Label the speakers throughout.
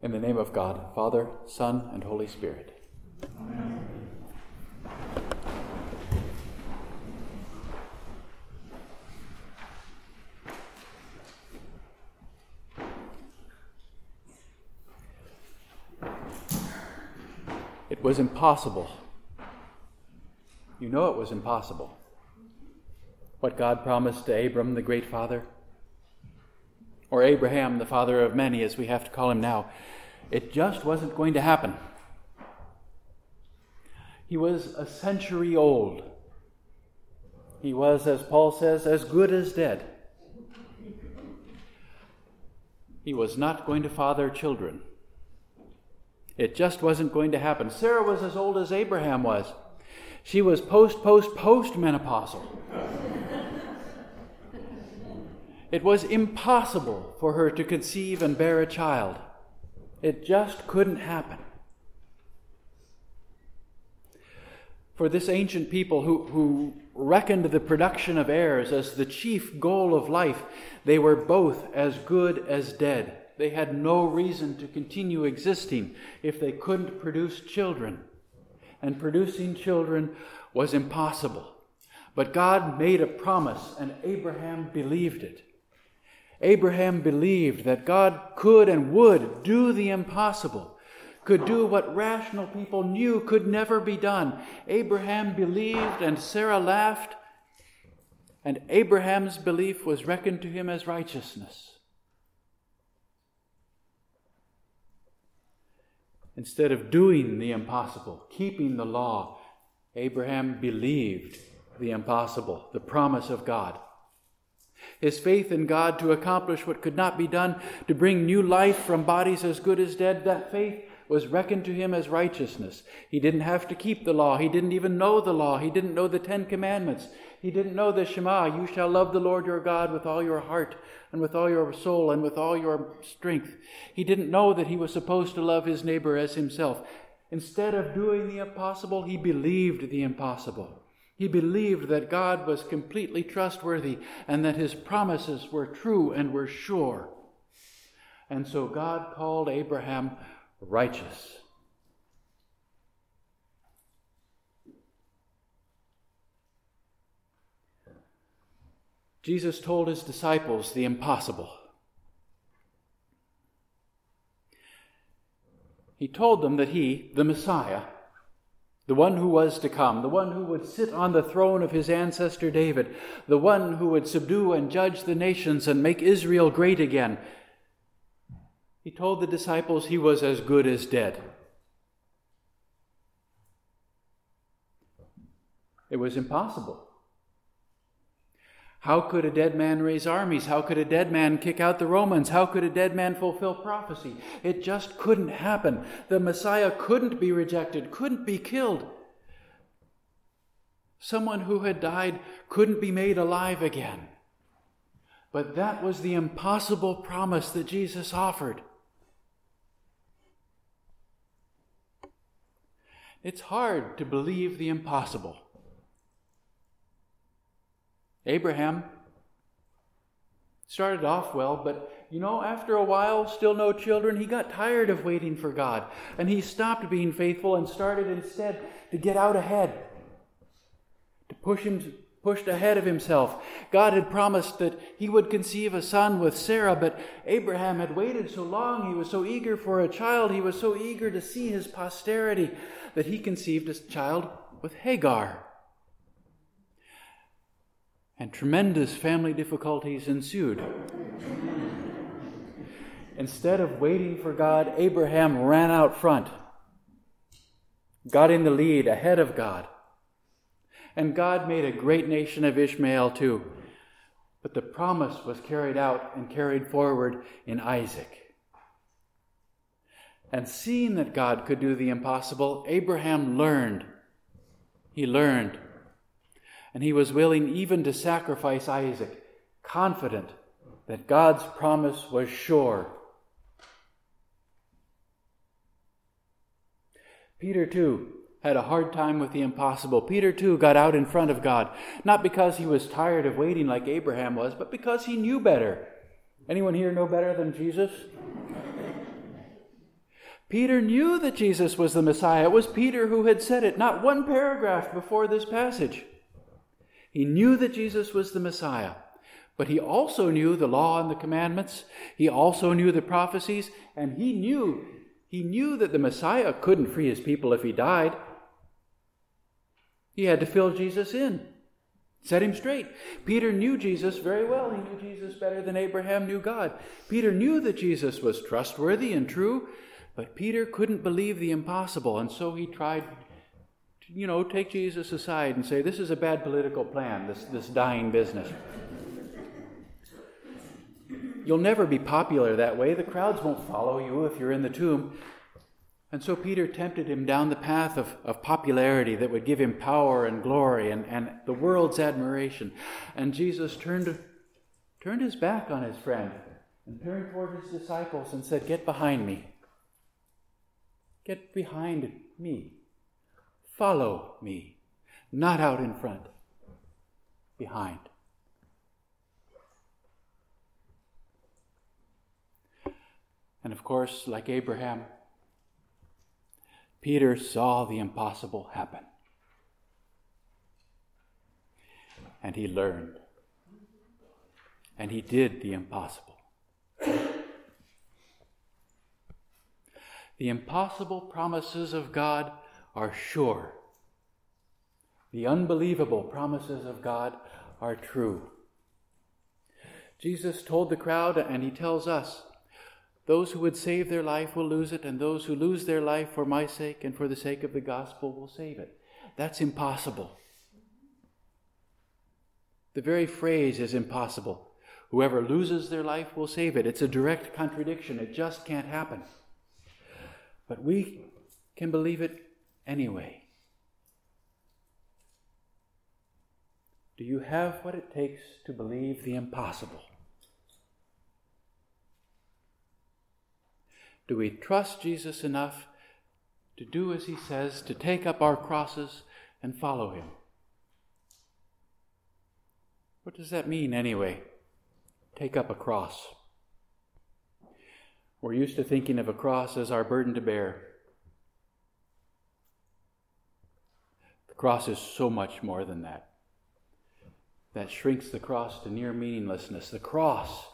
Speaker 1: In the name of God, Father, Son, and Holy Spirit. Amen. It was impossible. You know it was impossible. What God promised to Abram, the great father, or Abraham, the father of many, as we have to call him now, it just wasn't going to happen. He was a century old. He was, as Paul says, as good as dead. He was not going to father children. It just wasn't going to happen. Sarah was as old as Abraham was. She was post, post, post menopausal. It was impossible for her to conceive and bear a child. It just couldn't happen. For this ancient people who, who reckoned the production of heirs as the chief goal of life, they were both as good as dead. They had no reason to continue existing if they couldn't produce children. And producing children was impossible. But God made a promise, and Abraham believed it. Abraham believed that God could and would do the impossible, could do what rational people knew could never be done. Abraham believed, and Sarah laughed, and Abraham's belief was reckoned to him as righteousness. Instead of doing the impossible, keeping the law, Abraham believed the impossible, the promise of God. His faith in God to accomplish what could not be done, to bring new life from bodies as good as dead, that faith was reckoned to him as righteousness. He didn't have to keep the law. He didn't even know the law. He didn't know the Ten Commandments. He didn't know the Shema. You shall love the Lord your God with all your heart and with all your soul and with all your strength. He didn't know that he was supposed to love his neighbor as himself. Instead of doing the impossible, he believed the impossible. He believed that God was completely trustworthy and that his promises were true and were sure. And so God called Abraham righteous. Jesus told his disciples the impossible. He told them that he, the Messiah, the one who was to come, the one who would sit on the throne of his ancestor David, the one who would subdue and judge the nations and make Israel great again. He told the disciples he was as good as dead. It was impossible. How could a dead man raise armies? How could a dead man kick out the Romans? How could a dead man fulfill prophecy? It just couldn't happen. The Messiah couldn't be rejected, couldn't be killed. Someone who had died couldn't be made alive again. But that was the impossible promise that Jesus offered. It's hard to believe the impossible. Abraham started off well, but you know, after a while, still no children, he got tired of waiting for God. And he stopped being faithful and started instead to get out ahead, to push him, pushed ahead of himself. God had promised that he would conceive a son with Sarah, but Abraham had waited so long. He was so eager for a child. He was so eager to see his posterity that he conceived a child with Hagar and tremendous family difficulties ensued. Instead of waiting for God, Abraham ran out front, got in the lead ahead of God. And God made a great nation of Ishmael too. But the promise was carried out and carried forward in Isaac. And seeing that God could do the impossible, Abraham learned. He learned and he was willing even to sacrifice Isaac, confident that God's promise was sure. Peter, too, had a hard time with the impossible. Peter, too, got out in front of God, not because he was tired of waiting like Abraham was, but because he knew better. Anyone here know better than Jesus? Peter knew that Jesus was the Messiah. It was Peter who had said it, not one paragraph before this passage. He knew that Jesus was the Messiah, but he also knew the law and the commandments. He also knew the prophecies, and he knew he knew that the Messiah couldn't free his people if he died. He had to fill Jesus in, set him straight. Peter knew Jesus very well. He knew Jesus better than Abraham knew God. Peter knew that Jesus was trustworthy and true, but Peter couldn't believe the impossible, and so he tried you know, take Jesus aside and say, This is a bad political plan, this, this dying business. You'll never be popular that way. The crowds won't follow you if you're in the tomb. And so Peter tempted him down the path of, of popularity that would give him power and glory and, and the world's admiration. And Jesus turned, turned his back on his friend and turned toward his disciples and said, Get behind me. Get behind me. Follow me. Not out in front, behind. And of course, like Abraham, Peter saw the impossible happen. And he learned. And he did the impossible. The impossible promises of God are sure. The unbelievable promises of God are true. Jesus told the crowd, and he tells us, those who would save their life will lose it, and those who lose their life for my sake and for the sake of the gospel will save it. That's impossible. The very phrase is impossible. Whoever loses their life will save it. It's a direct contradiction. It just can't happen. But we can believe it anyway. Do you have what it takes to believe the impossible? Do we trust Jesus enough to do as he says, to take up our crosses and follow him? What does that mean anyway? Take up a cross. We're used to thinking of a cross as our burden to bear. Cross is so much more than that. That shrinks the cross to near meaninglessness. The cross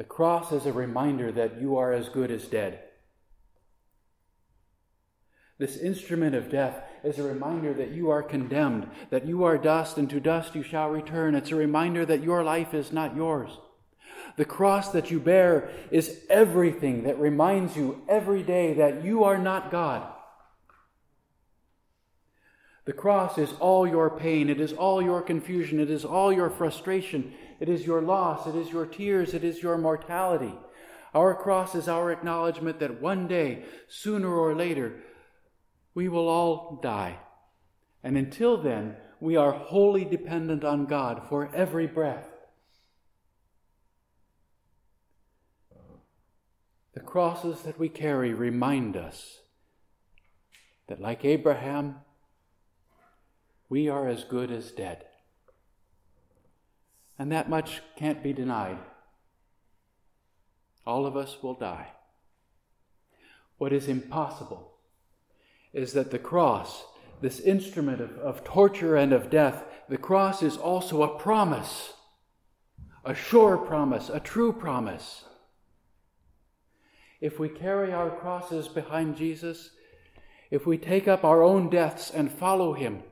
Speaker 1: the cross is a reminder that you are as good as dead. This instrument of death is a reminder that you are condemned, that you are dust, and to dust you shall return. It's a reminder that your life is not yours. The cross that you bear is everything that reminds you every day that you are not God. The cross is all your pain, it is all your confusion, it is all your frustration, it is your loss, it is your tears, it is your mortality. Our cross is our acknowledgement that one day, sooner or later, we will all die. And until then, we are wholly dependent on God for every breath. The crosses that we carry remind us that, like Abraham, we are as good as dead. And that much can't be denied. All of us will die. What is impossible is that the cross, this instrument of, of torture and of death, the cross is also a promise, a sure promise, a true promise. If we carry our crosses behind Jesus, if we take up our own deaths and follow him,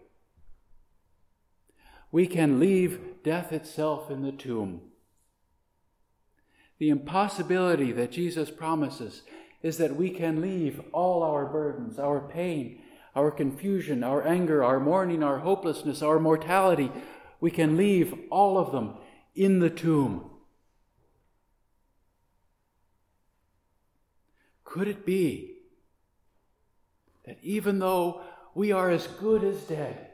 Speaker 1: we can leave death itself in the tomb. The impossibility that Jesus promises is that we can leave all our burdens, our pain, our confusion, our anger, our mourning, our hopelessness, our mortality, we can leave all of them in the tomb. Could it be that even though we are as good as dead,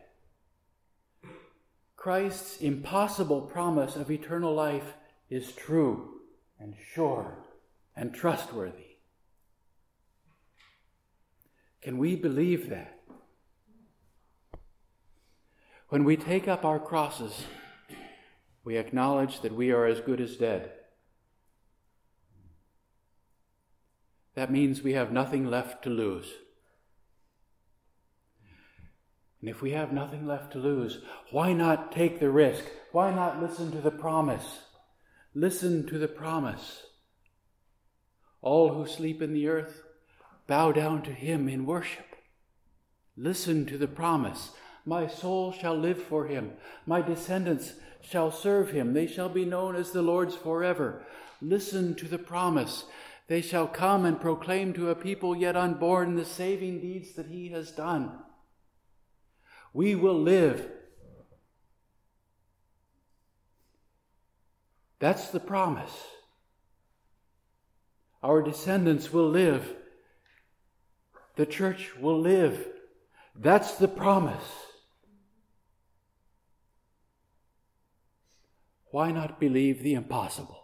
Speaker 1: Christ's impossible promise of eternal life is true and sure and trustworthy. Can we believe that? When we take up our crosses, we acknowledge that we are as good as dead. that means we have nothing left to lose. And if we have nothing left to lose, why not take the risk? Why not listen to the promise? Listen to the promise. All who sleep in the earth, bow down to him in worship. Listen to the promise. My soul shall live for him. My descendants shall serve him. They shall be known as the Lord's forever. Listen to the promise. They shall come and proclaim to a people yet unborn the saving deeds that he has done. We will live. That's the promise. Our descendants will live. The church will live. That's the promise. Why not believe the impossible?